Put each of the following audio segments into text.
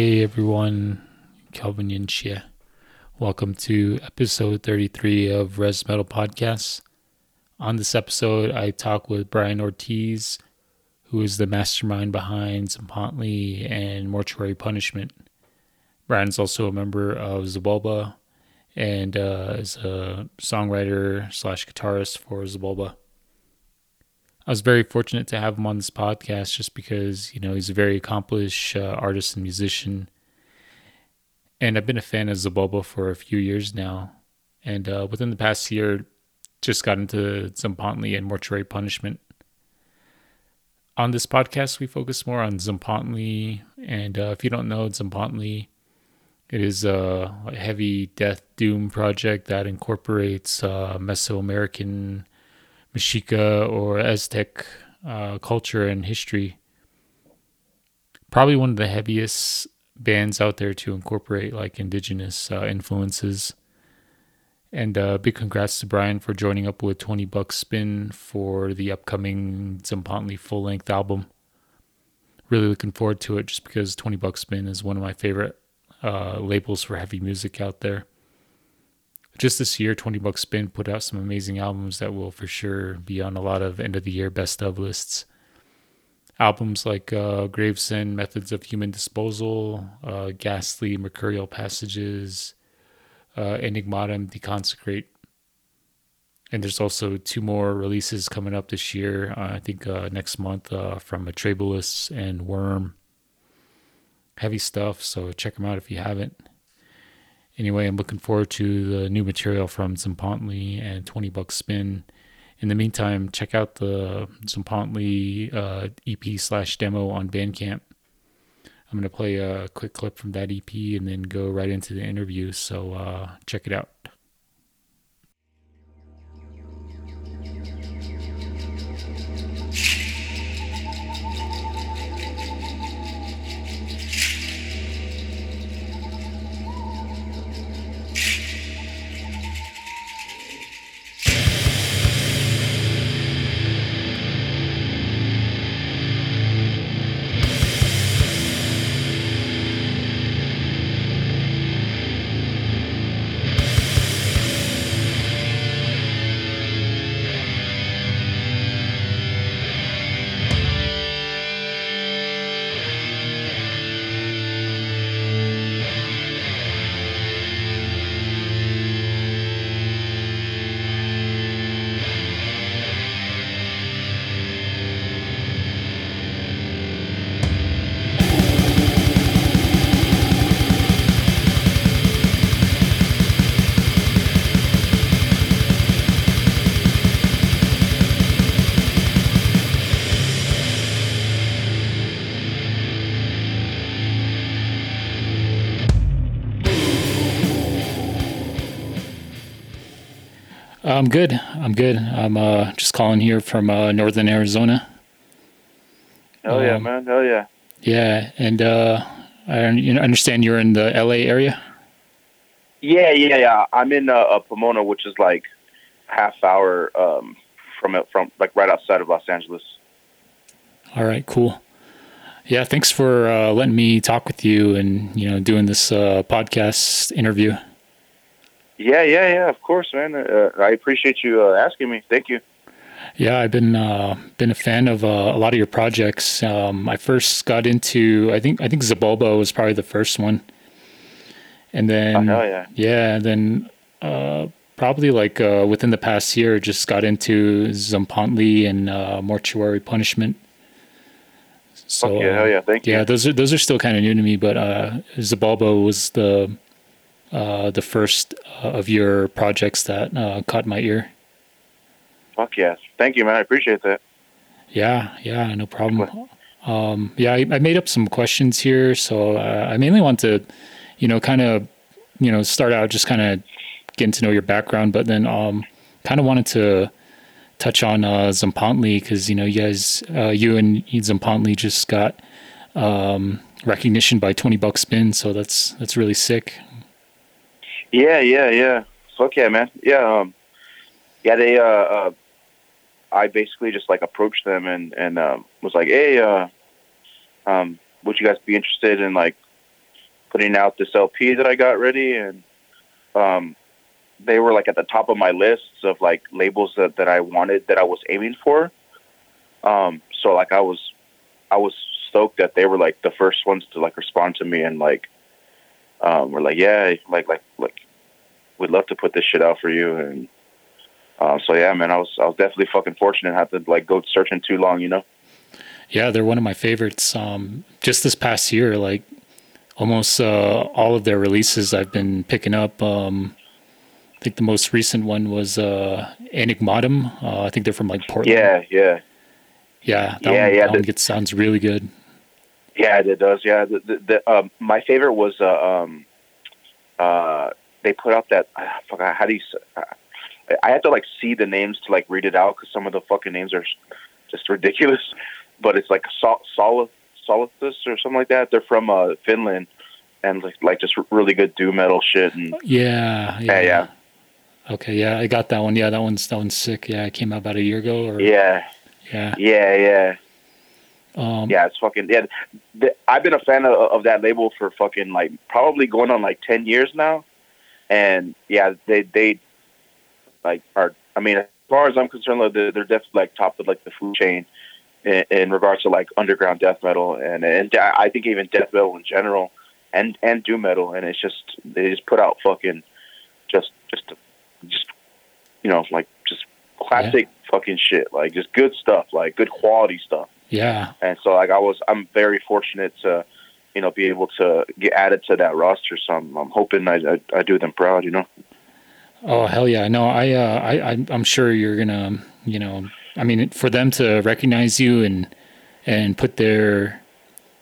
A everyone, Kelvin Yinchia. Welcome to episode 33 of Res Metal Podcasts. On this episode, I talk with Brian Ortiz, who is the mastermind behind Tzompantli and Mortuary Punishment. Brian's also a member of Xibalba and uh, is a songwriter slash guitarist for Xibalba. I was very fortunate to have him on this podcast just because, you know, he's a very accomplished uh, artist and musician. And I've been a fan of Xibalba for a few years now. And uh, within the past year, just got into Tzompantli and Mortuary Punishment. On this podcast, we focus more on Tzompantli. And uh, if you don't know Tzompantli, it is a heavy death doom project that incorporates uh, Mesoamerican Mexica or Aztec uh, culture and history. Probably one of the heaviest bands out there to incorporate like indigenous uh, influences. And uh, big congrats to Brian for joining up with 20 Bucks Spin for the upcoming Tzompantli full length album. Really looking forward to it just because 20 Bucks Spin is one of my favorite uh, labels for heavy music out there just this year, 20 Bucks Spin put out some amazing albums that will for sure be on a lot of end of the year best of lists. Albums like uh, Gravesend, Methods of Human Disposal, uh, Ghastly Mercurial Passages, uh, Enigmatum, Deconsecrate. And there's also two more releases coming up this year, uh, I think uh, next month uh, from Atrabilis and Worm. Heavy stuff, so check them out if you haven't anyway, I'm looking forward to the new material from Tzompantli and 20 Bucks Spin. In the meantime, check out the Tzompantli uh, EP slash demo on Bandcamp. I'm going to play a quick clip from that EP and then go right into the interview. So uh, check it out. I'm good. I'm good. I'm uh, just calling here from uh, northern Arizona. Hell yeah, um, man. Hell yeah. Yeah, and uh, I understand you're in the LA area. Yeah, yeah, yeah. I'm in uh, uh, Pomona, which is like half hour um, from it, from like right outside of Los Angeles. All right, cool. Yeah, thanks for uh, letting me talk with you and you know doing this uh, podcast interview. Yeah, yeah, yeah. Of course, man. Uh, I appreciate you uh, asking me. Thank you. Yeah, I've been uh, been a fan of uh, a lot of your projects. Um, I first got into I think I think Xibalba was probably the first one, and then oh, yeah, yeah, then uh, probably like uh, within the past year, just got into Tzompantli and Mortuary Punishment. So yeah, hell yeah, thank you. Yeah, those are those are still kind of new to me, but uh, Xibalba was the uh, the first uh, of your projects that uh, caught my ear. Fuck yes. Thank you, man. I appreciate that. Yeah, yeah, no problem. Um, yeah, I, I, made up some questions here. So uh, I mainly want to, you know, kind of, you know, start out just kind of getting to know your background, but then um, kind of wanted to touch on uh, Tzompantli because, you know, you guys, uh, you and Tzompantli just got um, recognition by 20 Bucks Spin. So that's, that's really sick. Yeah, yeah, yeah. Fuck yeah, man. Yeah, um, yeah. They, uh, uh, I basically just like approached them and and um, was like, hey, uh, um, would you guys be interested in like putting out this LP that I got ready, and um, they were like at the top of my lists of like labels that, that I wanted that I was aiming for. Um, so like I was, I was stoked that they were like the first ones to like respond to me and like, um, we're like, yeah, like like like, we'd love to put this shit out for you, and um, so yeah, man, I was I was definitely fucking fortunate. Had to like go searching too long, you know. Yeah, they're one of my favorites. Um, just this past year, like almost uh, all of their releases, I've been picking up. Um, I think the most recent one was uh, Enigmatum. Uh, I think they're from like Portland. Yeah, yeah, yeah, that yeah, one, yeah. That the, one gets, sounds really good. Yeah, it does. Yeah, the, the, the um, my favorite was uh, um, uh, they put out that I forgot how do you. Uh, I had to like see the names to like read it out because some of the fucking names are just ridiculous. But it's like Sol- Sol- Solothus or something like that. They're from uh, Finland and like like just really good doom metal shit. And yeah, yeah, yeah, yeah. Okay, yeah, I got that one. Yeah, that one's that one's sick. Yeah, it came out about a year ago. Or yeah, yeah, yeah, yeah. Um, yeah, it's fucking yeah. The, I've been a fan of, of that label for fucking like probably going on like ten years now, and yeah, they they like are. I mean, as far as I'm concerned, like, they're, they're definitely like top of like the food chain in, in regards to like underground death metal and and I think even death metal in general and and doom metal. And it's just they just put out fucking just just just you know like just classic yeah. fucking shit, like just good stuff, like good quality stuff. Yeah. And so like I was, I'm very fortunate to, you know, be able to get added to that roster. So I'm, I'm hoping I, I, I do them proud, you know. Oh hell yeah! No, I, uh, I, I'm sure you're gonna, you know, I mean, for them to recognize you and and put their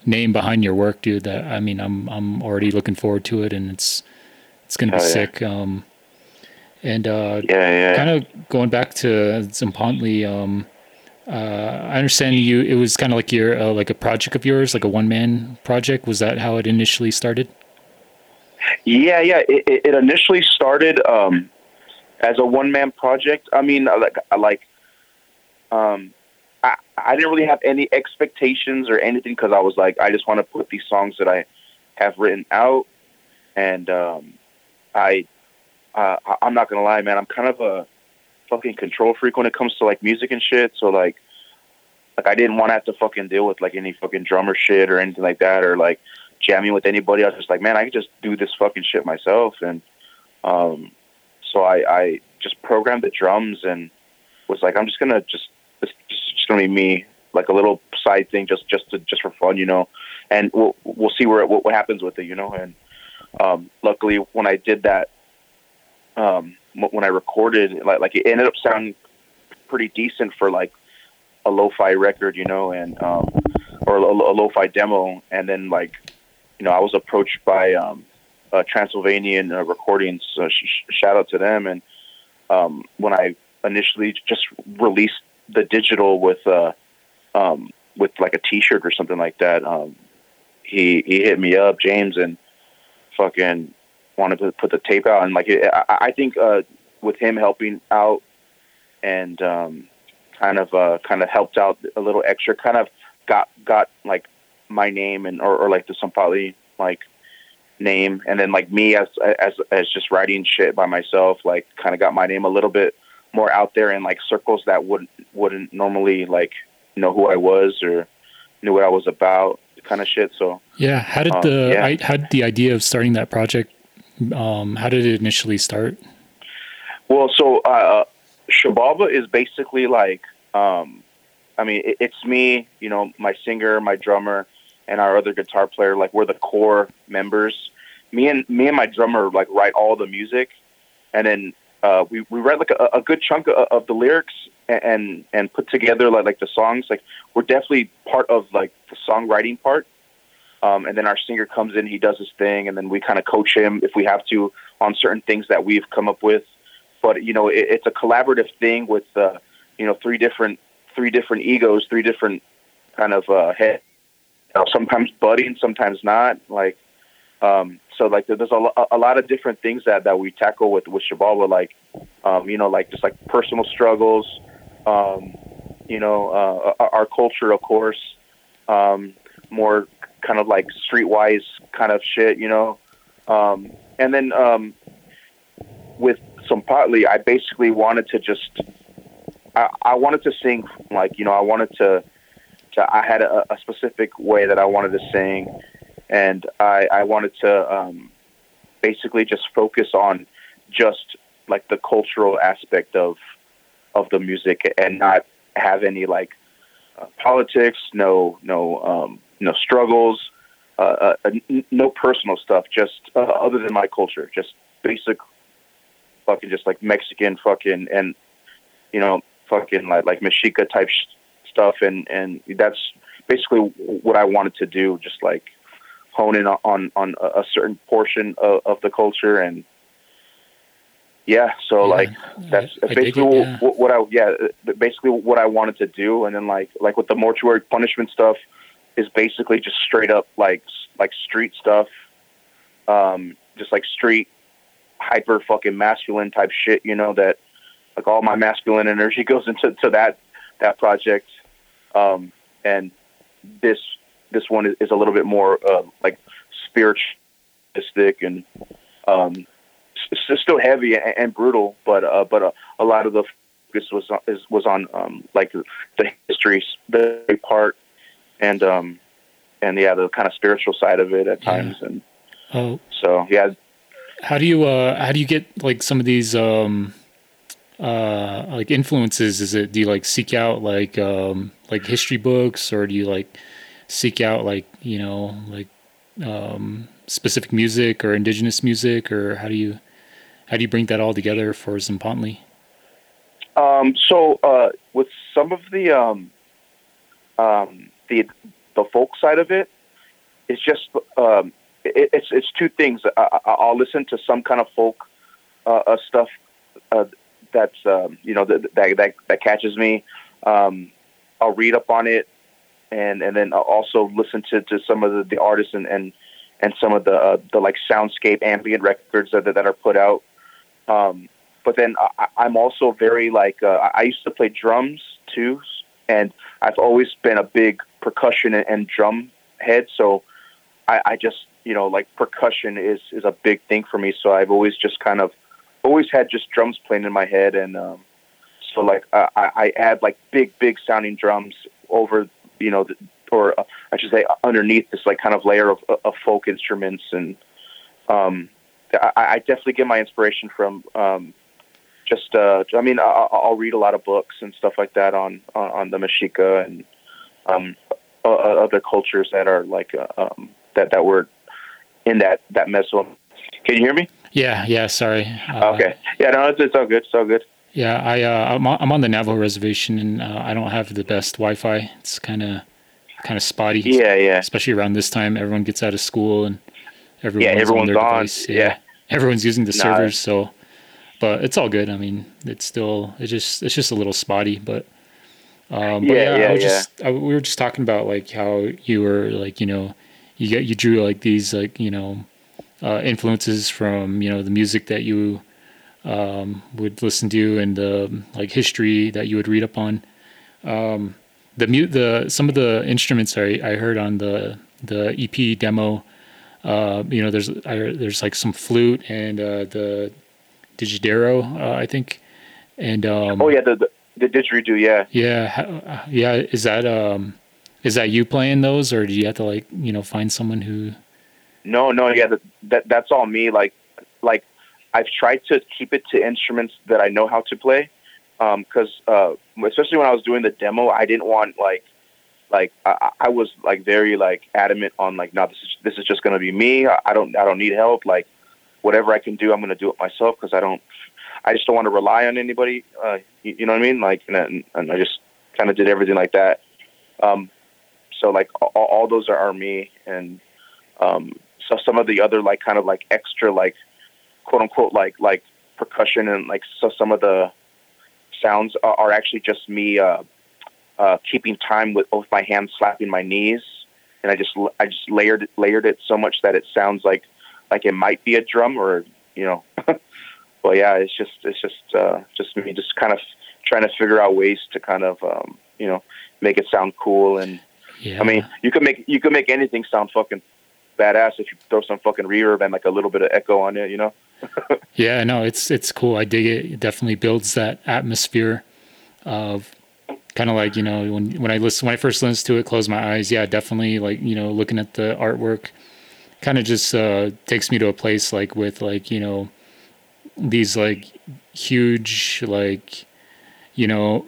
name behind your work, dude. That I mean, I'm I'm already looking forward to it, and it's it's gonna be yeah. sick. Um, and uh, yeah, yeah. kind of going back to Tzompantli, um, uh, I understand you. It was kind of like your uh, like a project of yours, like a one man project. Was that how it initially started? Yeah, yeah. It, it initially started um, as a one man project. I mean, like like um, I I didn't really have any expectations or anything because I was like, I just want to put these songs that I have written out, and um, I uh, I'm not gonna lie, man. I'm kind of a fucking control freak when it comes to like music and shit. So like, like I didn't want to have to fucking deal with like any fucking drummer shit or anything like that, or like jamming with anybody. I was just like, man, I can just do this fucking shit myself. And um, so I, I just programmed the drums and was like, I'm just gonna just it's just gonna be me, like a little side thing, just just to, just for fun, you know. And we'll we'll see where what, what happens with it, you know. And um, luckily, when I did that, um, when I recorded, like like it ended up sounding pretty decent for like a lo-fi record, you know, and um, or a, a lo-fi demo. And then like, you know, I was approached by um, uh, Transylvanian uh, Recordings. Uh, sh- shout out to them. And um, when I initially just released the digital with uh, um, with like a T-shirt or something like that, um, he he hit me up, James, and fucking wanted to put the tape out. And like, I, I think uh, with him helping out and um, kind of uh, kind of helped out a little extra, kind of got got like my name and or, or like the Tzompantli like name, and then like me as as as just writing shit by myself, like kind of got my name a little bit more out there in like circles that wouldn't wouldn't normally like know who I was or knew what I was about, kind of shit. So yeah, how did um, the yeah. I, how did the idea of starting that project? Um, how did it initially start? Well, so uh, Xibalba is basically like, um, I mean, it, it's me, you know, my singer, my drummer, and our other guitar player. Like we're the core members. Me and me and my drummer like write all the music, and then uh, we we write like a, a good chunk of, of the lyrics and and put together like like the songs. Like we're definitely part of like the songwriting part. Um, and then our singer comes in, he does his thing, and then we kind of coach him if we have to on certain things that we've come up with. But you know, it, it's a collaborative thing with uh, you know three different three different egos, three different kind of uh, head. You know, sometimes budding, sometimes not. Like um, so, like there's a, a lot of different things that that we tackle with with Xibalba, like um, you know, like just like personal struggles. Um, you know, uh, our culture, of course, um, more kind of like streetwise kind of shit, you know. Um, and then um, with Tzompantli, I basically wanted to just I, I wanted to sing like you know I wanted to to I had a, a specific way that I wanted to sing, and I I wanted to um, basically just focus on just like the cultural aspect of of the music and not have any like uh, politics, no no um, no struggles, uh, uh, n- no personal stuff, just uh, other than my culture, just basic fucking just like Mexican fucking and you know fucking like like Mexica type sh- stuff, and and that's basically what I wanted to do, just like hone in on on a certain portion of, of the culture and. Yeah, so Yeah, like that's I- I basically it, yeah. what, what I yeah basically what I wanted to do, and then like like with the mortuary punishment stuff is basically just straight up like like street stuff, um, just like street hyper fucking masculine type shit, you know that like all my masculine energy goes into to that that project, um, and this this one is, a little bit more uh, like spiritualistic and um, s- still heavy and, and brutal, but uh, but uh, a lot of the focus was on, is, was on um, like the history the part and um, and yeah the kind of spiritual side of it at Yeah. times and Oh, so yeah how do you uh how do you get like some of these um uh like influences is it do you like seek out like um like history books or do you like seek out like you know like um specific music or indigenous music or how do you how do you bring that all together for Tzompantli? Um, so uh, with some of the um, um, the the folk side of it, it's just um, it, it's it's two things. I, I- I'll listen to some kind of folk uh, uh, stuff uh, that's um, you know that, that that that catches me. Um, I'll read up on it, and and then I'll also listen to, to some of the, the artists and, and and some of the uh, the like soundscape ambient records that that are put out. Um, but then I, I'm also very like uh, I used to play drums too, and I've always been a big percussion and, drum head. So I, I just you know like percussion is is a big thing for me. So I've always just kind of always had just drums playing in my head, and um, so like I, I add like big big sounding drums over you know the, or uh, I should say underneath this like kind of layer of, of folk instruments and um, I, I definitely get my inspiration from um, just uh, I mean I, I'll read a lot of books and stuff like that on on, on the Mexica and um, uh, other cultures that are like uh, um, that that were in that that meso. Can you hear me? Yeah, yeah, sorry. Uh, okay. Yeah, no, it's, it's all good. It's all good. Yeah, I uh, I'm on, I'm on the Navajo reservation and uh, I don't have the best Wi-Fi. It's kind of kind of spotty. Yeah, yeah. especially around this time. Everyone gets out of school and everyone's, Yeah, everyone's on on, device. yeah. everyone's using the Nah. servers. So, but it's all good. I mean, it's still it's just it's just a little spotty, but. Um, but Yeah, yeah, yeah, I was yeah. just I, we were just talking about like how you were like you know you get you drew like these like you know uh, influences from you know the music that you um, would listen to and the like history that you would read up on. Um, the mu- the some of the instruments I, I heard on the the EP demo. Uh, you know, there's I, there's like some flute and uh, the didgeridoo, uh, I think, and um, Oh yeah, the the, the didgeridoo. Yeah. yeah, yeah. Is that um, is that you playing those, or do you have to like you know find someone who? No, no, yeah, that, that that's all me. Like, like I've tried to keep it to instruments that I know how to play, because uh, especially when I was doing the demo, I didn't want like, like I, I was like very like adamant on like, no, this is this is just gonna be me. I, I don't I don't need help. Like, whatever I can do, I'm gonna do it myself because I don't, I just don't want to rely on anybody. Uh, you, you know what I mean? Like, and, and I just kind of did everything like that. Um, so like all, all those are, are me and um, so some of the other like kind of like extra like quote unquote like like percussion and like so some of the sounds are, are actually just me uh, uh, keeping time with both my hands slapping my knees and I just I just layered layered it so much that it sounds like like it might be a drum or you know well yeah it's just it's just uh, just me just kind of trying to figure out ways to kind of um, you know make it sound cool and Yeah. I mean, you could make you could make anything sound fucking badass if you throw some fucking reverb and like a little bit of echo on it, you know? yeah, no, it's it's cool. I dig it. It definitely builds that atmosphere of kind of like you know when when I listen when I first listened to it, close my eyes. Yeah, definitely like you know looking at the artwork, kind of just uh, takes me to a place like with like you know these like huge like you know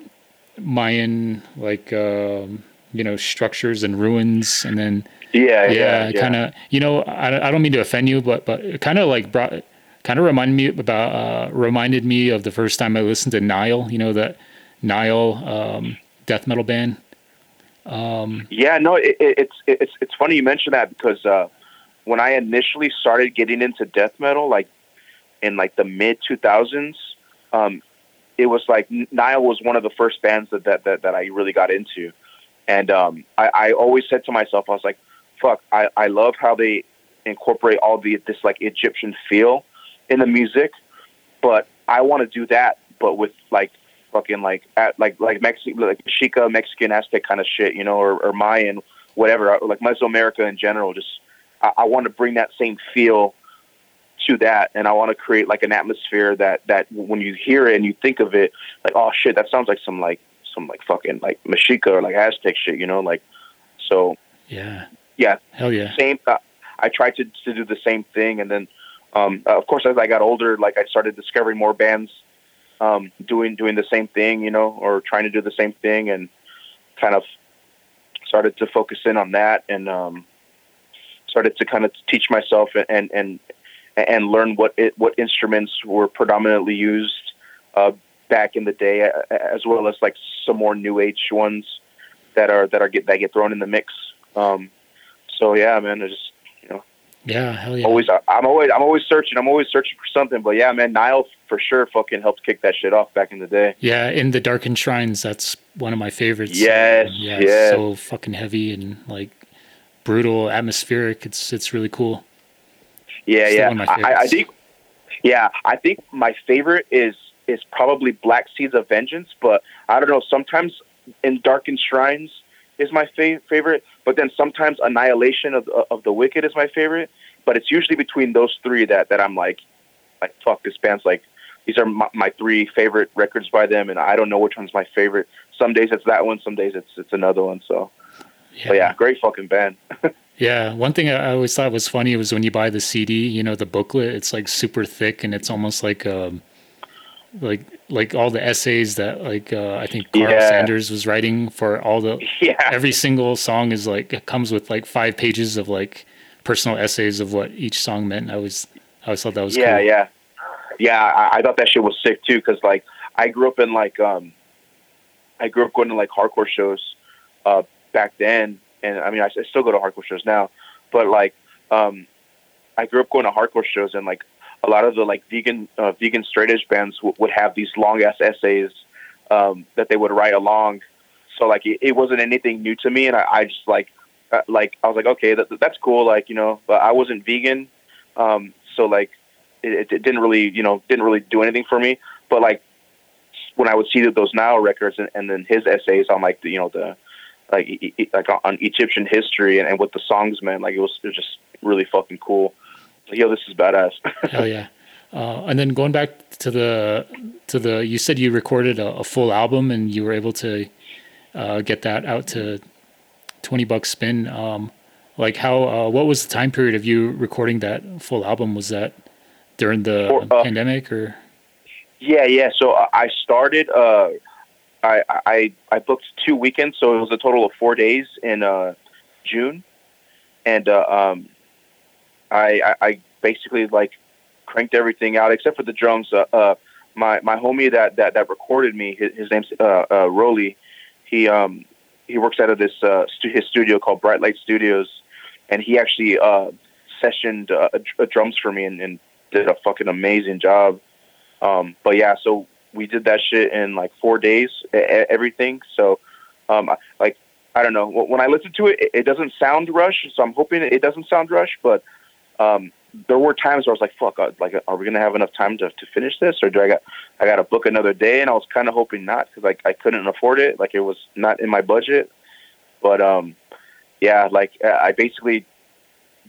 Mayan like um, you know structures and ruins, and then Yeah, yeah, yeah, yeah. kind of you know I, I don't mean to offend you, but but it kind of like brought kind of reminded me about uh, reminded me of the first time I listened to Nile. You know that Nile um, death metal band. Yeah, no, it, it, it's it's it's funny you mention that because uh, when I initially started getting into death metal, like in like the mid two thousands, um, it was like Nile was one of the first bands that that that, that I really got into, and um, I, I always said to myself, I was like, "Fuck, I I love how they incorporate all the this like Egyptian feel in the music, but I want to do that, but with like fucking like at, like like Mexican like Mexica Mexican Aztec kind of shit, you know, or, or Mayan, whatever, or like Mesoamerica in general. Just I, I want to bring that same feel to that, and I want to create like an atmosphere that that when you hear it and you think of it, like oh shit, that sounds like some like some like fucking like Mexica or like Aztec shit, you know, like so Yeah, yeah, hell yeah. same. Uh, I tried to to do the same thing, and then, um, uh, of course, as I got older, like I started discovering more bands um, doing doing the same thing, you know, or trying to do the same thing, and kind of started to focus in on that, and um, started to kind of teach myself and and and learn what it, what instruments were predominantly used uh, back in the day, as well as like some more new age ones that are that are get that get thrown in the mix. Um, so yeah, man, I just Yeah, hell yeah. always I'm always I'm always searching. I'm always searching for something. But yeah, man, Nile for sure fucking helped kick that shit off back in the day. Yeah, in the Darkened Shrines, that's one of my favorites. Yes, yeah, yes. so fucking heavy and like brutal, atmospheric. It's it's really cool. Yeah, Still yeah. I, I think yeah, I think my favorite is is probably Black Seeds of Vengeance, but I don't know, sometimes in Darkened Shrines is my fa- favorite, but then sometimes Annihilation of uh, of the Wicked is my favorite, but it's usually between those three that that I'm like like fuck this band's like these are my, my three favorite records by them and I don't know which one's my favorite. Some days it's that one, some days it's it's another one, so Yeah. but yeah, great fucking band. Yeah, one thing I always thought was funny was when you buy the CD, you know, the booklet, it's like super thick and it's almost like um like like all the essays that like uh, I think Karl Yeah. Sanders was writing for all the yeah. every single song is like it comes with like five pages of like personal essays of what each song meant. I was I always thought that was yeah, cool. yeah, yeah. I, I thought that shit was sick too, because like I grew up in like um, I grew up going to like hardcore shows uh, back then, and I mean I, I still go to hardcore shows now, but like um, I grew up going to hardcore shows, and like a lot of the like vegan uh, vegan straight edge bands w- would have these long ass essays um, that they would write along. So like it, it wasn't anything new to me, and I, I just like uh, like I was like okay that, that's cool, like you know, but I wasn't vegan, um, so like it, it didn't really, you know, didn't really do anything for me. But like when I would see that those Nile records and, and then his essays on like the, you know, the like like on Egyptian history and, and what the songs meant, like it was, it was just really fucking cool. Like, yo, this is badass. Hell yeah. Uh, and then going back to the to the you said you recorded a, a full album and you were able to uh, get that out to 20 bucks spin um, like how uh, what was the time period of you recording that full album was that during the For, uh, pandemic or yeah, yeah. So I I started. I I I booked two weekends, so it was a total of four days in uh, June, and uh, um, I, I I basically like cranked everything out except for the drums. Uh, uh, my my homie that that that recorded me, his, his name's uh, uh, Rolly. He um he works out of this uh stu- his studio called Bright Light Studios, and he actually uh sessioned uh, a, a drums for me and, and did a fucking amazing job. Um, but yeah, so we did that shit in like four days, everything. So, um, like, I don't know. When I listen to it, it- doesn't sound rushed. So I'm hoping it doesn't sound rushed. But um, there were times where I was like, "Fuck! Like, are we gonna have enough time to, to finish this, or do I got I got to book another day?" And I was kind of hoping not because like I couldn't afford it. Like it was not in my budget. But um, yeah, like uh, I basically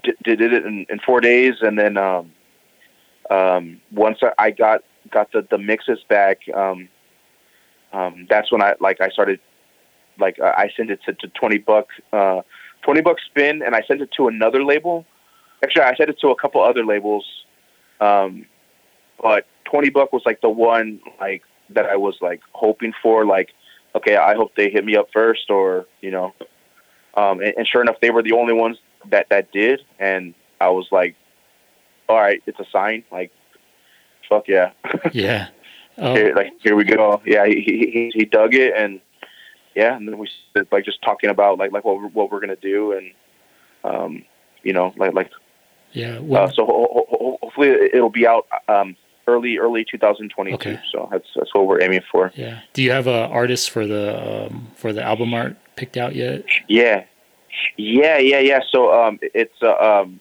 did, did it in, in four days, and then um, um, once I got got the the mixes back, um, um, that's when I like I started like I sent it to, to twenty buck uh, twenty buck spin, and I sent it to another label. Actually, I sent it to a couple other labels, um, but twenty buck was like the one like that I was like hoping for. Like, okay, I hope they hit me up first, or you know, um, and, and sure enough, they were the only ones that that did, and I was like, all right, it's a sign. Like, fuck yeah. yeah. Oh. Here, like here we go. Yeah, he, he he dug it, and yeah, and then we like just talking about like like what we're, what we're gonna do, and um, you know, like like yeah. Uh, so ho- ho- hopefully it'll be out um early early 2022. Okay. So that's that's what we're aiming for. Yeah. Do you have a artist for the um, for the album art picked out yet? Yeah, yeah, yeah, yeah. So um, it's uh, um,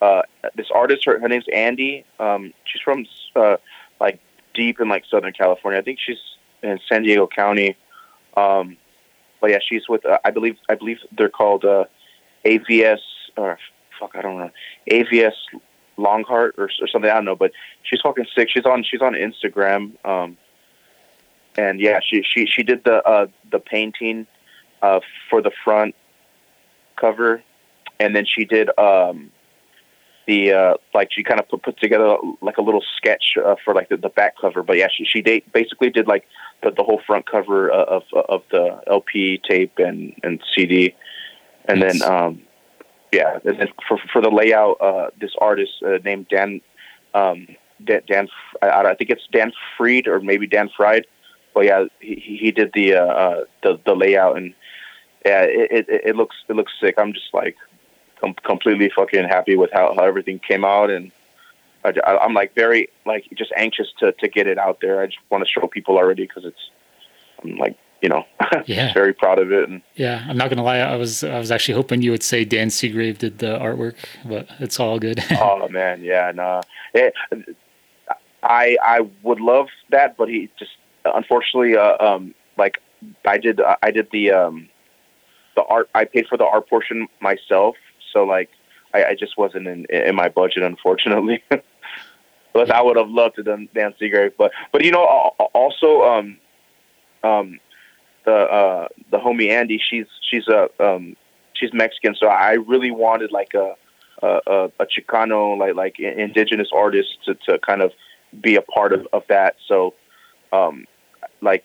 uh, this artist. Her, her name's Andy. Um, she's from uh, like deep in like Southern California. I think she's in San Diego County. Um, but yeah, she's with uh, I believe I believe they're called uh, AVS or fuck I don't know AVS Longheart or, or something I don't know. But she's fucking sick. She's on she's on Instagram. Um, and yeah, she she she did the uh, the painting uh, for the front cover, and then she did um, the uh, like she kind of put, put together like a little sketch uh, for like the, the back cover. But yeah, she she date, basically did like the, the whole front cover uh, of of the LP tape and and CD, and Nice. then um, yeah, and then for for the layout, uh, this artist uh, named Dan. Um, Dan, Dan I, I think it's Dan Fried or maybe Dan Fried, but yeah, he he did the uh, uh the the layout and yeah, it, it it looks it looks sick. I'm just like com- completely fucking happy with how, how everything came out, and I, I- I'm like very like just anxious to to get it out there. I just want to show people already because it's I'm like you know Yeah. very proud of it and Yeah. I'm not gonna lie. I was I was actually hoping you would say Dan Seagrave did the artwork, but it's all good. oh man, yeah, no, it, I I would love that, but he just unfortunately, uh, um, like I did, I did the um, the art. I paid for the art portion myself, so like I, I just wasn't in in my budget, unfortunately. but I would have loved to done Dan Seagrave, but but you know, also um, um, the uh, the homie Andy, she's she's a um, she's Mexican, so I really wanted like a a, a, Chicano like like indigenous artist to, to kind of be a part of, of that. So, um, like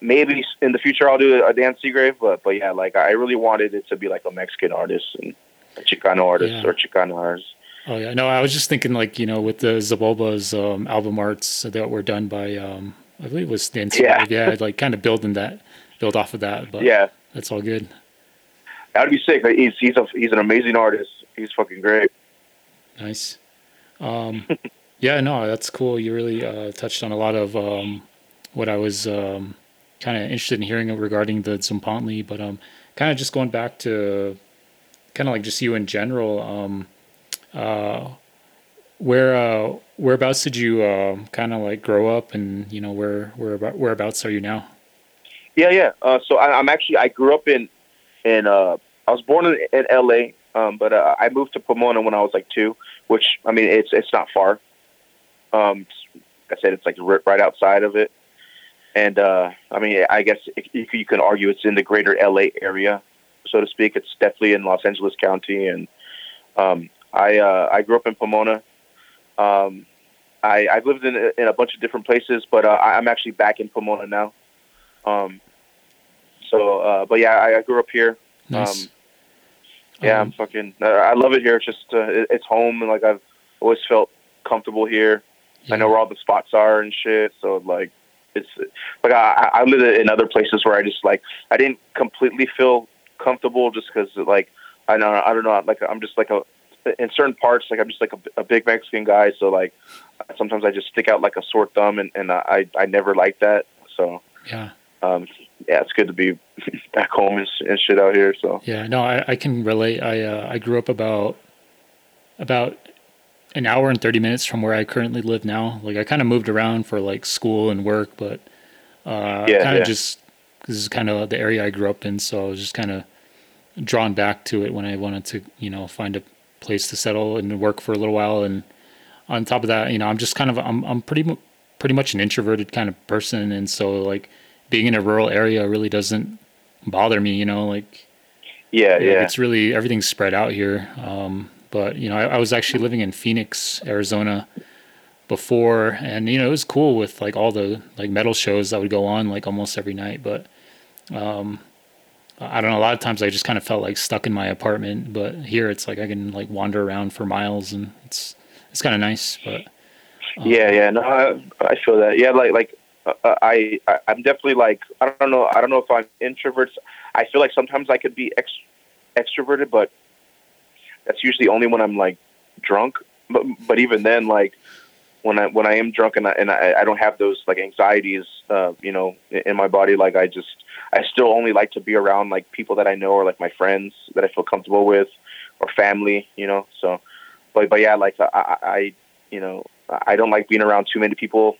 maybe in the future I'll do a Dan Seagrave, but but yeah, like I really wanted it to be like a Mexican artist and a Chicano artist Yeah. or Chicano artist. Oh yeah, no, I was just thinking like you know with the Xibalba's um, album arts that were done by um, I believe it was Dan Yeah. Seagrave. Yeah, like kind of building that, build off of that. But Yeah, that's all good. that'd be sick. He's he's a he's an amazing artist. He's fucking great. Nice. Um, yeah, no, that's cool. You really uh, touched on a lot of um, what I was um, kind of interested in hearing regarding the Tzompantli, but um, kind of just going back to kind of like just you in general. Um, uh, where uh, whereabouts did you uh, kind of like grow up, and you know where where about whereabouts are you now? Yeah, yeah. Uh, so I, I'm actually I grew up in in uh, I was born in, in L.A. Um, but uh, I moved to Pomona when I was like two, which I mean it's it's not far. Um, like I said it's like right outside of it, and uh, I mean I guess it, you, can- argue it's in the greater L.A. area, so to speak. It's definitely in Los Angeles County, and um, I uh, I grew up in Pomona. Um, I I've lived in in a bunch of different places, but uh, I- I'm actually back in Pomona now. Um, so, uh, but yeah, I, I grew up here. Nice. Um, yeah, I'm Um, fucking. Uh, I love it here. It's just uh, it, it's home, and like I've always felt comfortable here. I know where all the spots are and shit. So like, it's like I, I lived in other places where I just like I didn't completely feel comfortable just because like I know I don't know like I'm just like a in certain parts like I'm just like a, a big Mexican guy. So like sometimes I just stick out like a sore thumb, and and I I never like that. So yeah. um, yeah, it's good to be back home and, and shit out here. So Yeah, no, I, I can relate. I uh, I grew up about about an hour and thirty minutes from where I currently live now. Like I kind of moved around for like school and work, but uh, Yeah, kind of yeah. just this is kind of the area I grew up in, so I was just kind of drawn back to it when I wanted to, you know, find a place to settle and work for a little while. And on top of that, you know, I'm just kind of I'm I'm pretty pretty much an introverted kind of person, and so like being in a rural area really doesn't bother me. You know, like yeah, yeah, it's really everything's spread out here. Um, but you know, I, I was actually living in Phoenix, Arizona before and you know it was cool with like all the like metal shows that would go on like almost every night but um I don't know. A lot of times I just kind of felt like stuck in my apartment, but here it's like I can like wander around for miles, and it's it's kind of nice. But um, yeah, yeah, no, I, I feel that. Yeah, like like uh, I, I I'm definitely like I don't know I don't know if I'm introvert. I feel like sometimes I could be ex, extroverted, but that's usually only when I'm like drunk. But but even then, like when I when I am drunk and I and I, I don't have those like anxieties, uh, you know, in my body, like I just I still only like to be around like people that I know or like my friends that I feel comfortable with or family, you know. So, but but yeah, like I, I you know I don't like being around too many people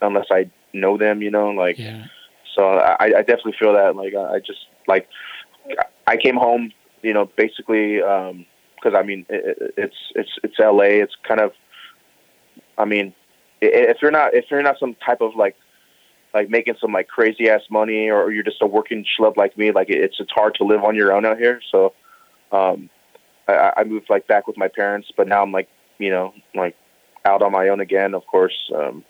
unless I know them, you know. Like, yeah. so I, I definitely feel that. Like I just like I came home, you know, basically because I mean it, it's it's it's L.A. It's kind of I mean if you're not if you're not some type of like like making some like crazy ass money or you're just a working schlub like me, like it's it's hard to live on your own out here. So um I, I moved like back with my parents, but now I'm like, you know, like out on my own again, of course, um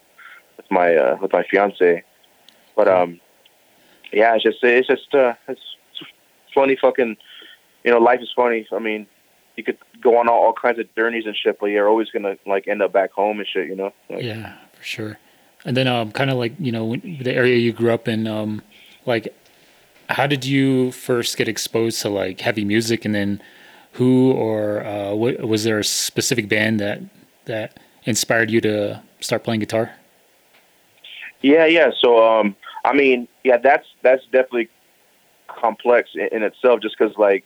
with my uh with my fiance. But um yeah, it's just it's just uh it's funny fucking you know, life is funny. I mean, you could go on all, all kinds of journeys and shit, but you're always gonna like end up back home and shit, you know? Like, yeah, for sure. And then, um, kind of like you know the area you grew up in, um, like, how did you first get exposed to like heavy music, and then who or uh, what, was there a specific band that that inspired you to start playing guitar? Yeah, yeah. So, um, I mean, yeah, that's that's definitely complex in, in itself, just because like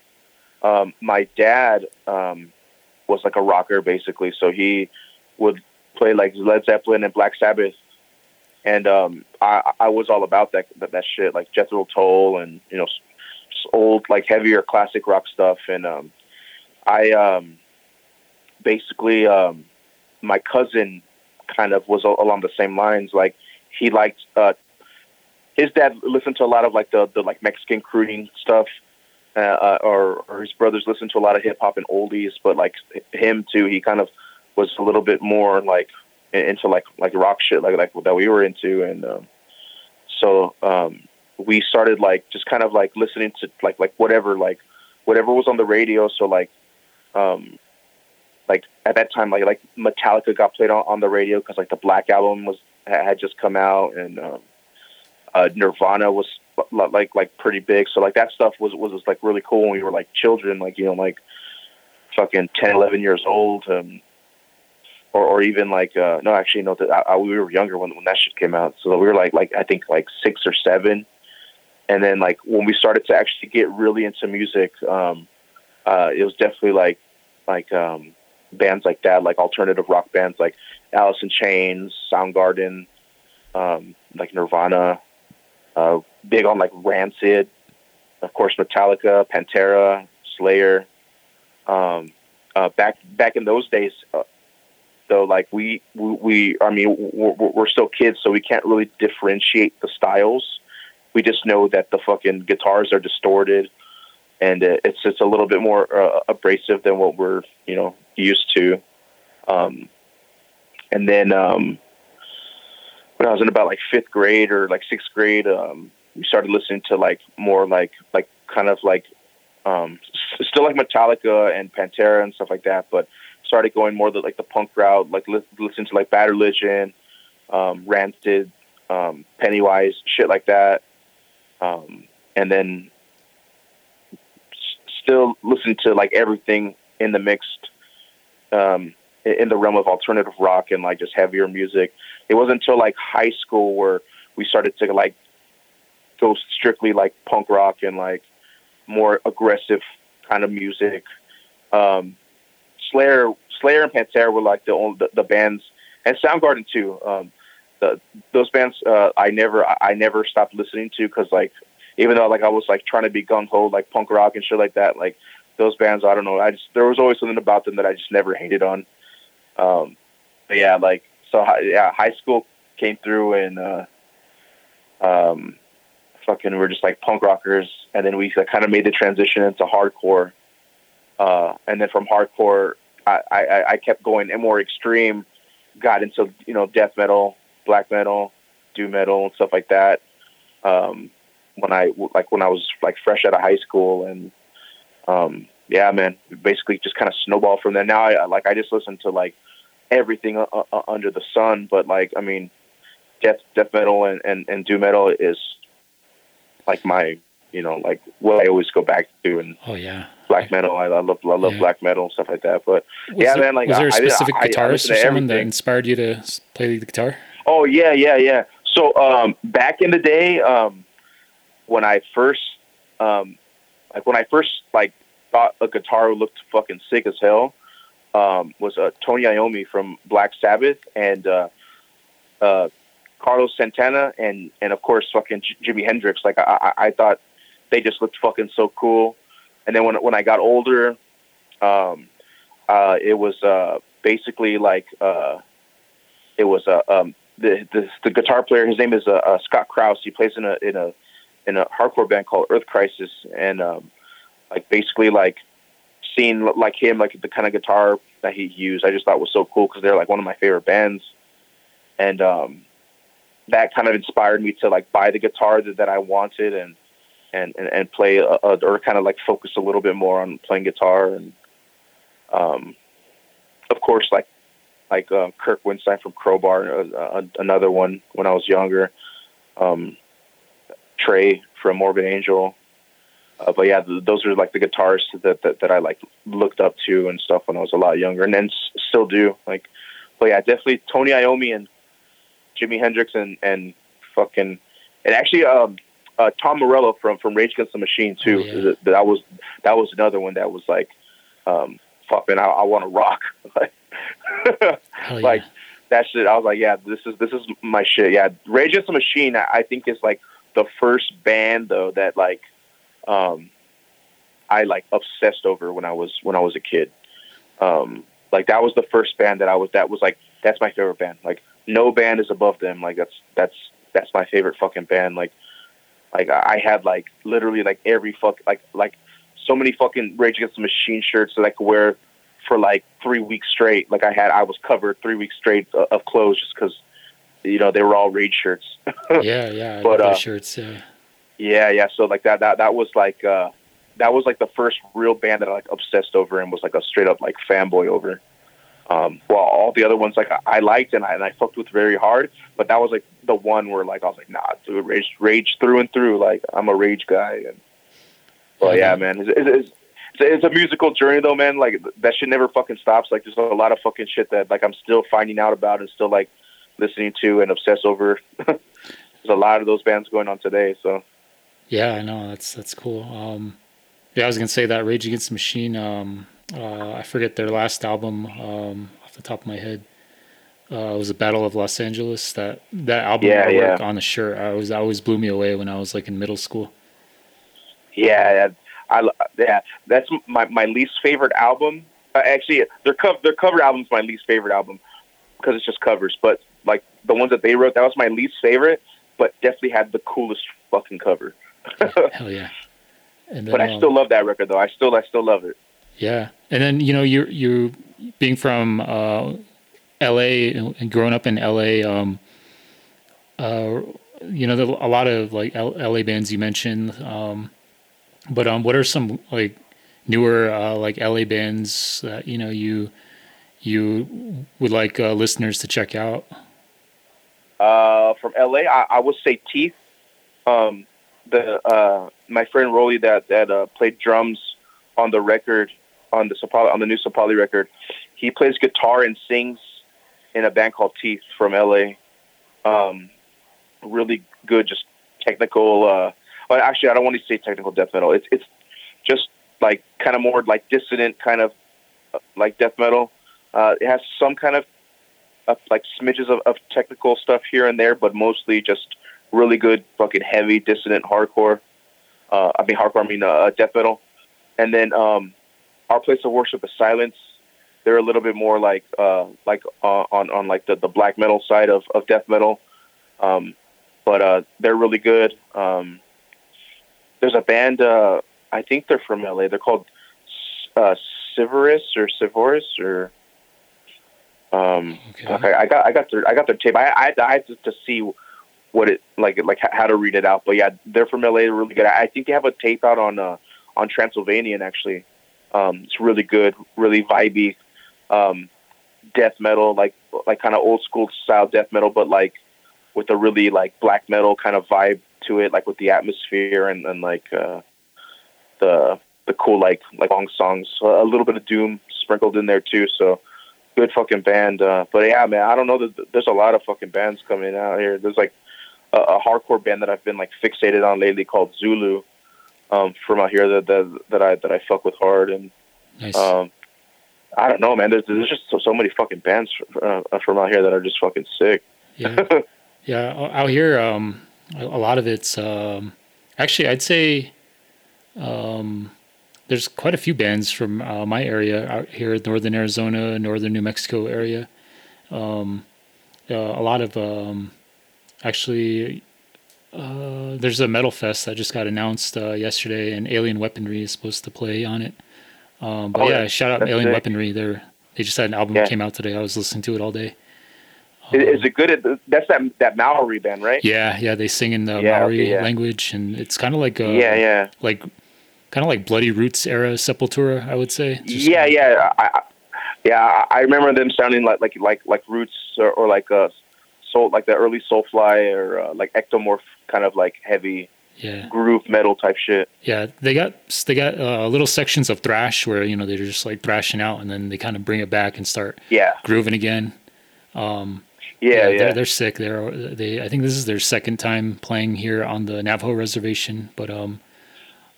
um, my dad um, was like a rocker basically, so he would play like Led Zeppelin and Black Sabbath and um, I, I was all about that, that that shit, like Jethro Tull and you know, old like heavier classic rock stuff. And um, I um, basically um, my cousin kind of was along the same lines. Like he liked uh, his dad listened to a lot of like the the like Mexican crooning stuff. Uh, uh, or, or his brothers listened to a lot of hip hop and oldies, but like him too, he kind of was a little bit more like into like like rock shit like like that we were into, and um, so um, we started like just kind of like listening to like like whatever like whatever was on the radio. So like um, like at that time like like Metallica got played on, on the radio because like the Black album was had just come out, and um, uh, Nirvana was like like pretty big. So like that stuff was was like really cool when we were like children, like you know like fucking 10, 11 years old. Um, or, or even like uh, no, actually no, I, I, we were younger when when that shit came out, so we were like like I think like six or seven, and then like when we started to actually get really into music, um, uh, it was definitely like like um, bands like that, like alternative rock bands like Alice in Chains, Soundgarden, um, like Nirvana, uh, big on like Rancid, of course Metallica, Pantera, Slayer. Um, uh, back back in those days, uh, though like we we, I mean we're, we're still kids, so we can't really differentiate the styles. We just know that the fucking guitars are distorted, and it's it's a little bit more uh, abrasive than what we're you know used to. Um, and then um, when I was in about like fifth grade or like sixth grade, um, we started listening to like more like like kind of like um, still like Metallica and Pantera and stuff like that, but started going more the, like the punk route, like li- listen to like Bad Religion, um, Rancid, um, Pennywise, shit like that, um, and then s- still listen to like everything in the mixed, um, in the realm of alternative rock and like just heavier music. It wasn't until like high school where we started to like go strictly like punk rock and like more aggressive kind of music. Um, Slayer, Slayer and Pantera were like the only the, the bands, and Soundgarden too. Um, the, those bands uh, I never I never stopped listening to because like even though like I was like trying to be gung ho like punk rock and shit like that. Like those bands, I don't know. I just there was always something about them that I just never hated on. Um, but yeah, like so yeah, high school came through and uh, um, fucking we're just like punk rockers, and then we like, kind of made the transition into hardcore. Uh, and then from hardcore, I, I, I kept going and more extreme, got into you know death metal, black metal, doom metal, and stuff like that. Um, when I like when I was like fresh out of high school, and um, yeah, man, basically just kind of snowball from there. Now I like I just listen to like everything uh, uh, under the sun, but like I mean, death death metal and and, and doom metal is like my you know like what I always go back to and oh yeah. black metal. I, I love I love yeah. black metal and stuff like that but was yeah there, man like was there a specific I, guitarist I, or someone that inspired you to play the guitar? Oh yeah yeah yeah. So um back in the day um when I first um like when I first like thought a guitar looked fucking sick as hell um was uh, Tony Iommi from Black Sabbath and uh uh Carlos Santana and and of course fucking J- Jimi Hendrix. Like I, I, thought they just looked fucking so cool. And then when when I got older, um, uh, it was uh, basically like uh, it was uh, um, the, the the guitar player. His name is uh, uh, Scott Crouse. He plays in a in a in a hardcore band called Earth Crisis, and um, like basically like seeing like him like the kind of guitar that he used, I just thought was so cool because they're like one of my favorite bands, and um, that kind of inspired me to like buy the guitar that, that I wanted and and and, and play a, a, or kind of like focus a little bit more on playing guitar and um of course like like uh, Kirk Windstein from Crowbar uh, uh, another one when I was younger um Trey from Morbid Angel. Uh, but yeah th- those are like the guitarists that, that that I like looked up to and stuff when I was a lot younger and then s- still do like but yeah definitely Tony Iommi and Jimi Hendrix and and fucking and actually um uh, Tom Morello from from Rage Against the Machine too. Oh, yeah. That was that was another one that was like um fucking I, I want to rock Hell yeah. like that shit. I was like, yeah, this is this is my shit. Yeah, Rage Against the Machine. I, I think is like the first band though that like um I like obsessed over when I was when I was a kid. Um like that was the first band that I was that was like that's my favorite band. Like no band is above them. Like that's that's that's my favorite fucking band. Like like I had like literally like every fuck like like so many fucking Rage Against the Machine shirts that I could wear for like three weeks straight. Like I had I was covered three weeks straight of, of clothes just because you know they were all Rage shirts. yeah yeah I But, uh, shirts yeah Yeah, yeah. So like that, that, that was like, uh, that was like the first real band that I like obsessed over and was like a straight up like fanboy over. Um, well, all the other ones like I, I liked and I, and I fucked with very hard, but that was like the one where like I was like, nah, dude, rage, rage through and through. Like I'm a rage guy. And well, yeah, man, it's, it's, it's, it's a musical journey though, man. Like that shit never fucking stops. Like there's a lot of fucking shit that like I'm still finding out about and still like listening to and obsess over. there's a lot of those bands going on today. So. Yeah, I know that's that's cool. Um, yeah, I was gonna say that Rage Against the Machine. Um, uh, I forget their last album um, off the top of my head. Uh, it was a Battle of Los Angeles. That that album Yeah, yeah. on the shirt, I was always blew me away when I was like in middle school. Yeah, I yeah, that's my my least favorite album. Uh, actually, their cover their cover album's my least favorite album because it's just covers. But like the ones that they wrote, that was my least favorite. But definitely had the coolest fucking cover. Hell yeah! And but I um, still love that record though. I still I still love it. Yeah, and then you know you you being from uh, L.A. and growing up in L.A. Um, uh, you know a lot of like L- L.A. bands you mentioned, um, but um, what are some like newer uh, like L.A. bands that you know you you would like uh, listeners to check out? Uh, from LA, I, I would say Teeth. Um, the uh, my friend Rolly that that uh, played drums on the record on the Tzompantli, on the new Tzompantli record. He plays guitar and sings in a band called Teeth from LA. Um, really good, just technical. Uh, well, actually, I don't want to say technical death metal. It's it's just like kind of more like dissonant kind of uh, like death metal. Uh, it has some kind of uh, like smidges of, of technical stuff here and there, but mostly just really good fucking heavy dissonant hardcore. Uh, I mean hardcore. I mean uh, death metal. And then um, our place of worship is Silence. They're a little bit more like uh, like uh, on on like the, the black metal side of, of death metal. Um, but uh, they're really good. Um, there's a band. Uh, I think they're from LA. They're called uh, or Sivoris or. Um, Okay. okay, I got I got their I got their tape. I I, I had to, to see what it like like how to read it out. But yeah, they're from LA. They're really good. I think they have a tape out on uh, on Transylvanian actually. Um, it's really good, really vibey, um, death metal, like like kind of old school style death metal, but like with a really like black metal kind of vibe to it, like with the atmosphere and, and like uh, the the cool like like long songs, a little bit of doom sprinkled in there too. So good fucking band. Uh, but yeah, man, I don't know. There's, there's a lot of fucking bands coming out here. There's like a, a hardcore band that I've been like fixated on lately called Zulu. Um, from out here that, that that I that I fuck with hard and Nice. um, I don't know, man. There's, there's just so, so many fucking bands uh, from out here that are just fucking sick. yeah. Yeah. Out here, um, a a lot of it's um, actually, I'd say um, there's quite a few bands from uh, my area out here, northern Arizona, northern New Mexico area. Um, uh, a lot of um, actually. Uh, there's a metal fest that just got announced uh, yesterday, and Alien Weaponry is supposed to play on it. Um, but Oh, yeah, shout out Alien sick. Weaponry. They're they just had an album Yeah. that came out today. I was listening to it all day. Is, is it good? At, that's that that Maori band, right? Yeah, yeah, they sing in the Yeah, Maori okay, yeah. language, and it's kind of like a, yeah, yeah, like kind of like Bloody Roots era Sepultura, I would say. Just yeah, kinda- yeah. I, I, yeah, I remember them sounding like like like like Roots or, or like uh soul like the early Soulfly or uh, like Ektomorf kind of like heavy yeah, groove metal type shit. yeah. They got they got uh, little sections of thrash where you know they're just like thrashing out, and then they kind of bring it back and start Yeah, grooving again. Um, yeah, yeah. They're, they're sick. They're they. I think this is their second time playing here on the Navajo reservation. But um,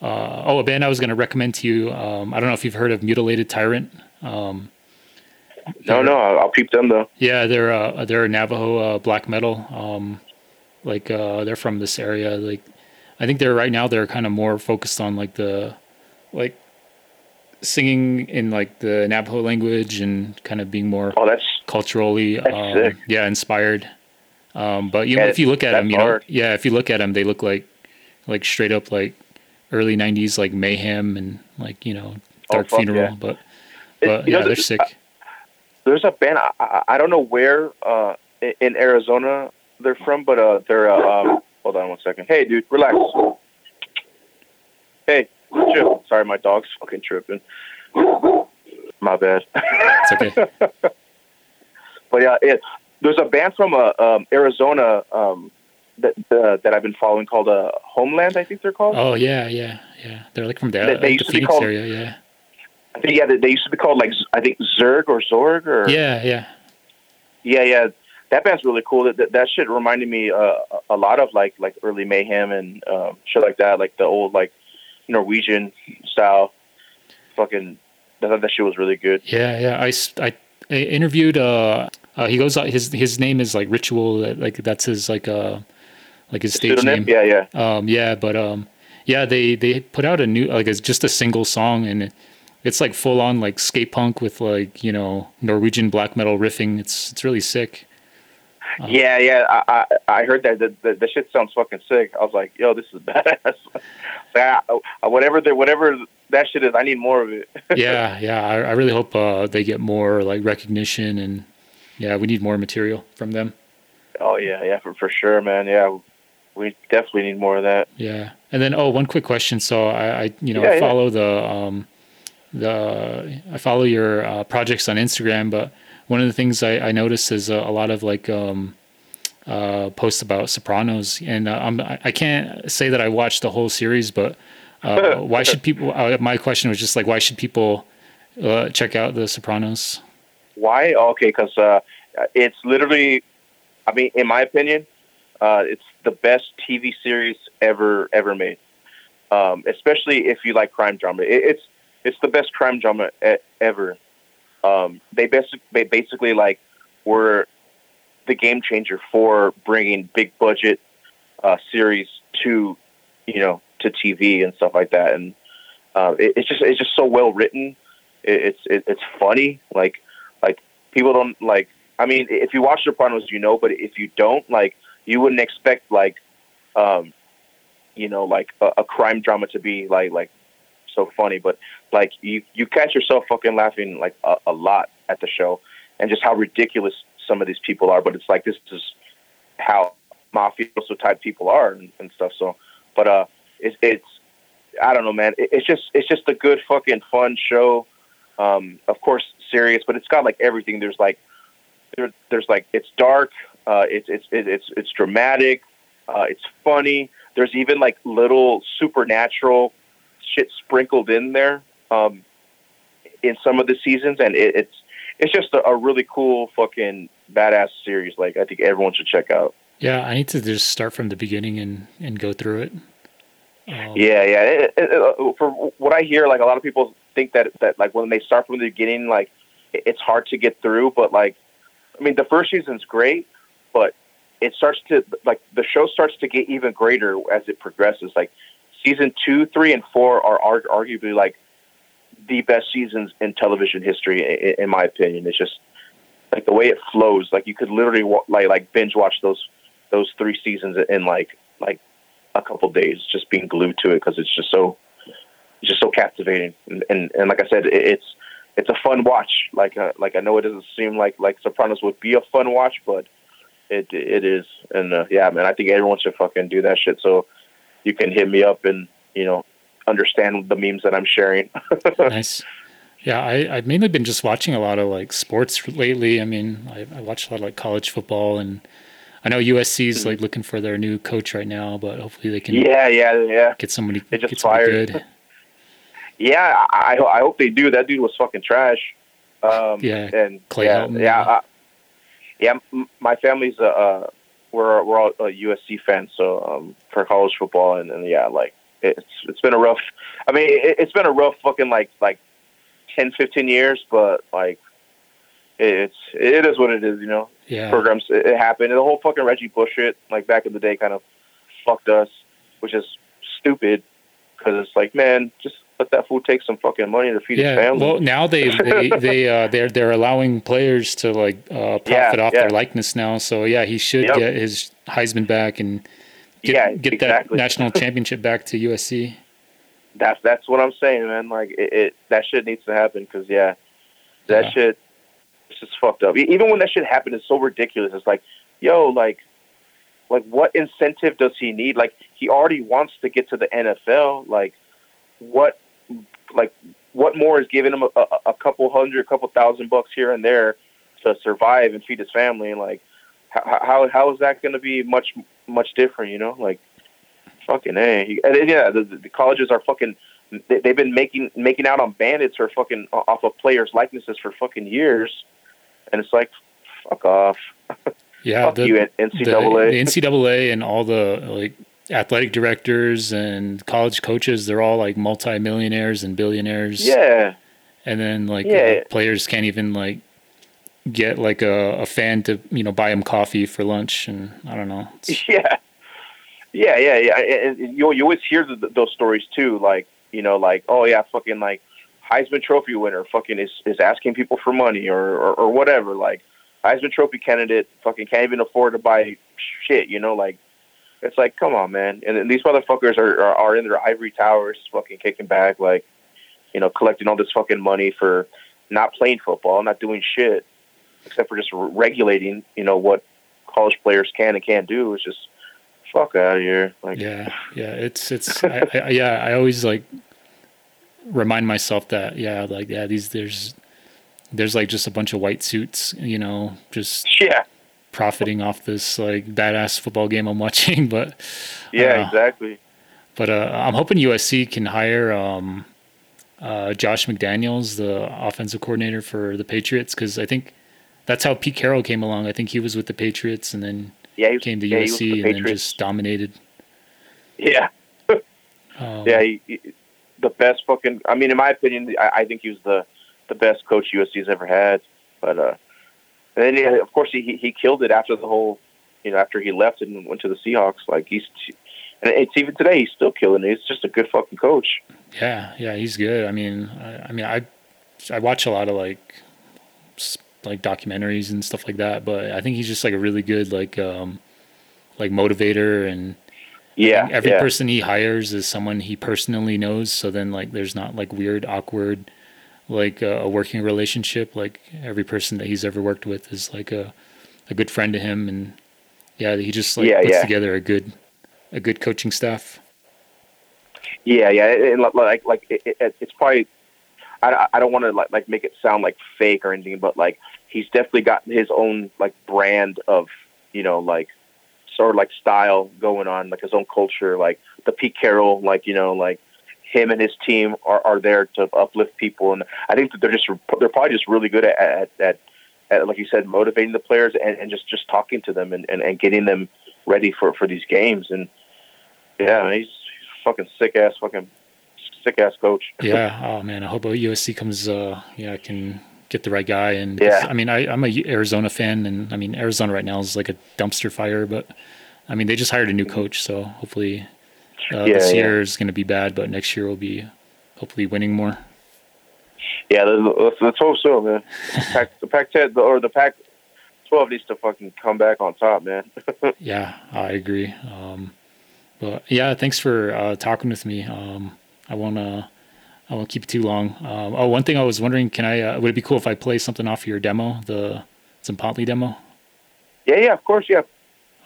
uh, oh, a band I was going to recommend to you. Um, I don't know if you've heard of Mutilated Tyrant. Um, no, no, I'll, I'll peep them though. Yeah, they're uh, they're Navajo uh, black metal. Um, like uh, they're from this area. Like I think they're right now they're kind of more focused on like the like singing in like the Navajo language and kind of being more Oh, that's culturally That's um, yeah inspired. Um, but you know if you look at them, you know yeah if you look at them, they look like like straight up like early '90s like mayhem and like you know Oh, dark fuck funeral. yeah. But It- but know, yeah, they're th- sick. there's a band I, I, I don't know where uh in Arizona they're from, but uh they're uh, um hold on one second. Hey dude, relax. Hey, chill. Sorry, my dog's fucking tripping. My bad. It's okay. but yeah, it, there's a band from uh, um, Arizona um that uh, that I've been following called uh Homeland. I think they're called. Oh yeah, yeah, yeah. They're like from the, They- they like used the to be Phoenix called- area. Yeah, I think yeah, they, they used to be called like I think Zerg or Zorg or yeah, yeah, Yeah, yeah, that band's really cool. That that, that shit reminded me uh, a lot of like like early Mayhem and um, shit like that, like the old like Norwegian style. Fucking I thought that shit was really good. yeah, yeah. I I interviewed. Uh, uh, he goes. His his name is like Ritual. Like that's his like uh like his stage name. Yeah, yeah. Um, yeah, but um, yeah, they they put out a new like it's just a single song and it, it's like full on like skate punk with like you know Norwegian black metal riffing. It's it's really sick. Uh, Yeah, yeah, I I, I heard that. The, the the shit sounds fucking sick. I was like, yo, this is badass. I- whatever the whatever that shit is, I need more of it. yeah, yeah. I, I really hope uh, they get more like recognition and yeah, we need more material from them. oh yeah, yeah, for for sure, man. Yeah, we definitely need more of that. Yeah, and then oh, one quick question. So I, I you know, Yeah, I yeah. follow the um, the I follow your uh, projects on Instagram, but one of the things I, I notice is a, a lot of like um, uh, posts about Sopranos, and uh, I'm, I can't say that I watched the whole series, but uh, why should people? Uh, my question was just like, why should people uh, check out the Sopranos? Why? Okay, because uh, it's literally, I mean, in my opinion, uh, it's the best TV series ever ever made. Um, especially if you like crime drama, it, it's it's the best crime drama e- ever. Um, they basically they basically like were the game changer for bringing big budget uh, series to you know to TV and stuff like that. And uh, it, it's just it's just so well written. It, it's it, it's funny. Like like people don't like. I mean, if you watch Sopranos, you know. But if you don't, like, you wouldn't expect like, um, you know, like a, a crime drama to be like like so funny. But like you you catch yourself fucking laughing like a, a lot at the show, and just how ridiculous some of these people are. But it's like this is how mafioso type people are and, and stuff. So, but uh, it's it's I don't know, man. It, it's just it's just a good fucking fun show. Um, of course, serious, but it's got like everything. There's like there, there's like it's dark. Uh, it's it's it's it's dramatic. Uh, it's funny. There's even like little supernatural shit sprinkled in there um, in some of the seasons, and it, it's it's just a, a really cool fucking badass series. Like I think everyone should check out. Yeah, I need to just start from the beginning and and go through it. Um, yeah, yeah. It, it, it, for what I hear, like a lot of people think that that like when they start from the beginning, like it's hard to get through. But like, I mean, the first season's great, but it starts to like the show starts to get even greater as it progresses. Like season two, three, and four are arg- arguably like the best seasons in television history, in, in my opinion. It's just like the way it flows. Like you could literally wa- like like binge watch those those three seasons in like like a couple days, just being glued to it because it's just so it's just so captivating. And, and and like I said, it, it's it's a fun watch. Like uh, like I know it doesn't seem like like Sopranos would be a fun watch, but it it is. And uh, yeah, man, I think everyone should fucking do that shit. So you can hit me up and you know understand the memes that I'm sharing. nice. Yeah, I, I've mainly been just watching a lot of like sports lately. I mean, I, I watch a lot of like college football, and I know USC is like looking for their new coach right now, but hopefully they can. Yeah, yeah, yeah. Get somebody. They just fired. Good. yeah, I I hope they do. That dude was fucking trash. Um, yeah, and Clay yeah, Helton, yeah, uh, yeah. My family's uh we're we're all uh, USC fans, so um, for college football, and, and yeah, like it's it's been a rough. I mean, it, it's been a rough fucking like like 10, 15 years, but like it's it is what it is, you know. Yeah. Programs it, it happened. And the whole fucking Reggie Bush shit, like back in the day, kind of fucked us, which is stupid because it's like, man, just let that fool take some fucking money to feed yeah. his family. Well, now they they they uh, they're they're allowing players to like uh, profit Yeah, off yeah. their likeness now. So yeah, he should Yep. get his Heisman back and get Yeah, get exactly. that national championship back to USC. That's that's what I'm saying, man. Like it, it that shit needs to happen because yeah, that shit it's just fucked up. Even when that shit happened, it's so ridiculous. It's like, yo, like, like what incentive does he need? Like he already wants to get to the NFL. Like what, like what more is giving him a, a, a couple hundred, a couple thousand bucks here and there to survive and feed his family? And like, how how, how is that going to be much much different? You know, like fucking a. And yeah, the, the colleges are fucking. They, they've been making making out on bandits or fucking off of players' likenesses for fucking years, and it's like, fuck off. Yeah, Fuck the, you, the, NCAA. the NCAA and all the like athletic directors and college coaches, they're all like multimillionaires and billionaires. yeah, and then like Yeah. uh, players can't even like get like a, a fan to you know buy him coffee for lunch, and I don't know. It's- yeah, yeah, yeah, yeah. And you you always hear the, those stories too, like you know, like oh yeah, fucking like Heisman Trophy winner, fucking is is asking people for money or or, or whatever. Like Heisman Trophy candidate, fucking can't even afford to buy shit. You know, like it's like come on, man. And then these motherfuckers are, are are in their ivory towers, fucking kicking back, like you know, collecting all this fucking money for not playing football, not doing shit, except for just re- regulating, you know, what college players can and can't do. It's just fuck out of here. Like, yeah, yeah, it's it's I, I, yeah. I always like remind myself that yeah, like yeah, these there's there's like just a bunch of white suits, you know, just yeah, profiting off this like badass football game I'm watching. But yeah, Uh, exactly. But uh, I'm hoping USC can hire um, uh, Josh McDaniels, the offensive coordinator for the Patriots, because I think that's how Pete Carroll came along. I think he was with the Patriots and then Yeah, he was, came to yeah, he was with USC the and then just dominated. yeah, Um, yeah. He, he, the best fucking. I mean, in my opinion, I, I think he was the the best coach USC's ever had. But uh, and then yeah, of course he he- killed it after the whole, you know, after he left and went to the Seahawks. Like he's and it's even today he's still killing it. He's just a good fucking coach. Yeah, yeah, he's good. I mean, I, I mean, I I watch a lot of like like documentaries and stuff like that, but I think he's just like a really good like um like motivator and yeah every yeah. person he hires is someone he personally knows so then like there's not like weird awkward like uh, a working relationship like every person that he's ever worked with is like a a good friend to him and yeah he just like Yeah, puts yeah. together a good a good coaching staff Yeah, yeah, and li- like like it, it, it's probably. I, I don't want to like like make it sound like fake or anything, but like he's definitely got his own like brand of you know like sort of like style going on, like his own culture, like the Pete Carroll, like you know like him and his team are, are there to uplift people, and I think that they're just they're probably just really good at at, at, at like you said, motivating the players and, and just just talking to them and, and, and getting them ready for for these games, and yeah, he's, he's a fucking sick ass fucking sick ass coach. yeah. Oh man. I hope usc comes uh yeah can get the right guy. And Yeah. i mean I, i'm a arizona fan and i mean arizona right now is like a dumpster fire but i mean they just hired a new coach. So hopefully uh, Yeah, this yeah. year is going to be bad but next year we'll be hopefully winning more Yeah, let's, let's, hope so, man. Pac, the Pac-10 or the Pac-12 needs to fucking come back on top, man. Yeah, I agree. Um, but yeah, thanks for uh, talking with me. Um, I won't. Uh, I won't keep it too long. Um, oh, one thing I was wondering, can I? Uh, would it be cool if I play something off your demo, the some Tzompantli demo? yeah, yeah, of course, yeah.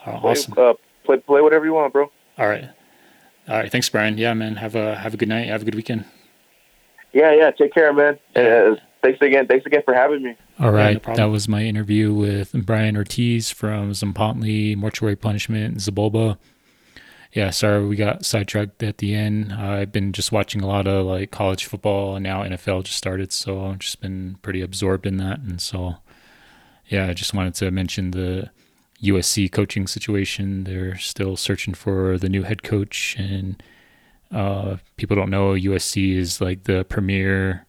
Uh, Play, awesome. uh, play, play whatever you want, bro. All right. All right. Thanks, Brian. Yeah, man. Have a have a good night. Have a good weekend. Yeah, yeah. Take care, man. Yeah. Uh, thanks again. Thanks again for having me. All right, Yeah, no that was my interview with Brian Ortiz from Tzompantli, Mortuary Punishment, Xibalba. Yeah, sorry we got sidetracked at the end. I've been just watching a lot of like college football and now NFL just started, so I've just been pretty absorbed in that. And so, yeah, I just wanted to mention the USC coaching situation. They're still searching for the new head coach, and uh, people don't know USC is like the premier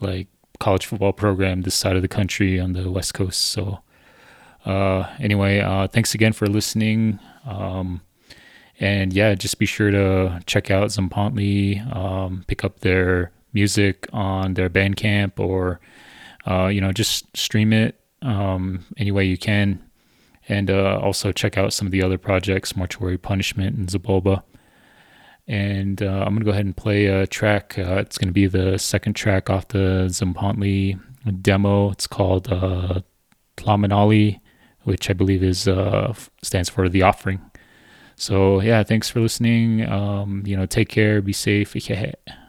like college football program this side of the country on the west coast. So uh anyway uh thanks again for listening. Um and yeah just be sure to check out Tzompantli, um pick up their music on their bandcamp or uh you know just stream it um any way you can and uh also check out some of the other projects mortuary punishment and Xibalba and uh, I'm gonna go ahead and play a track. Uh, it's gonna be the second track off the Tzompantli demo. It's called uh, which I believe is uh, stands for the offering. So yeah, thanks for listening. Um, you know, take care, be safe.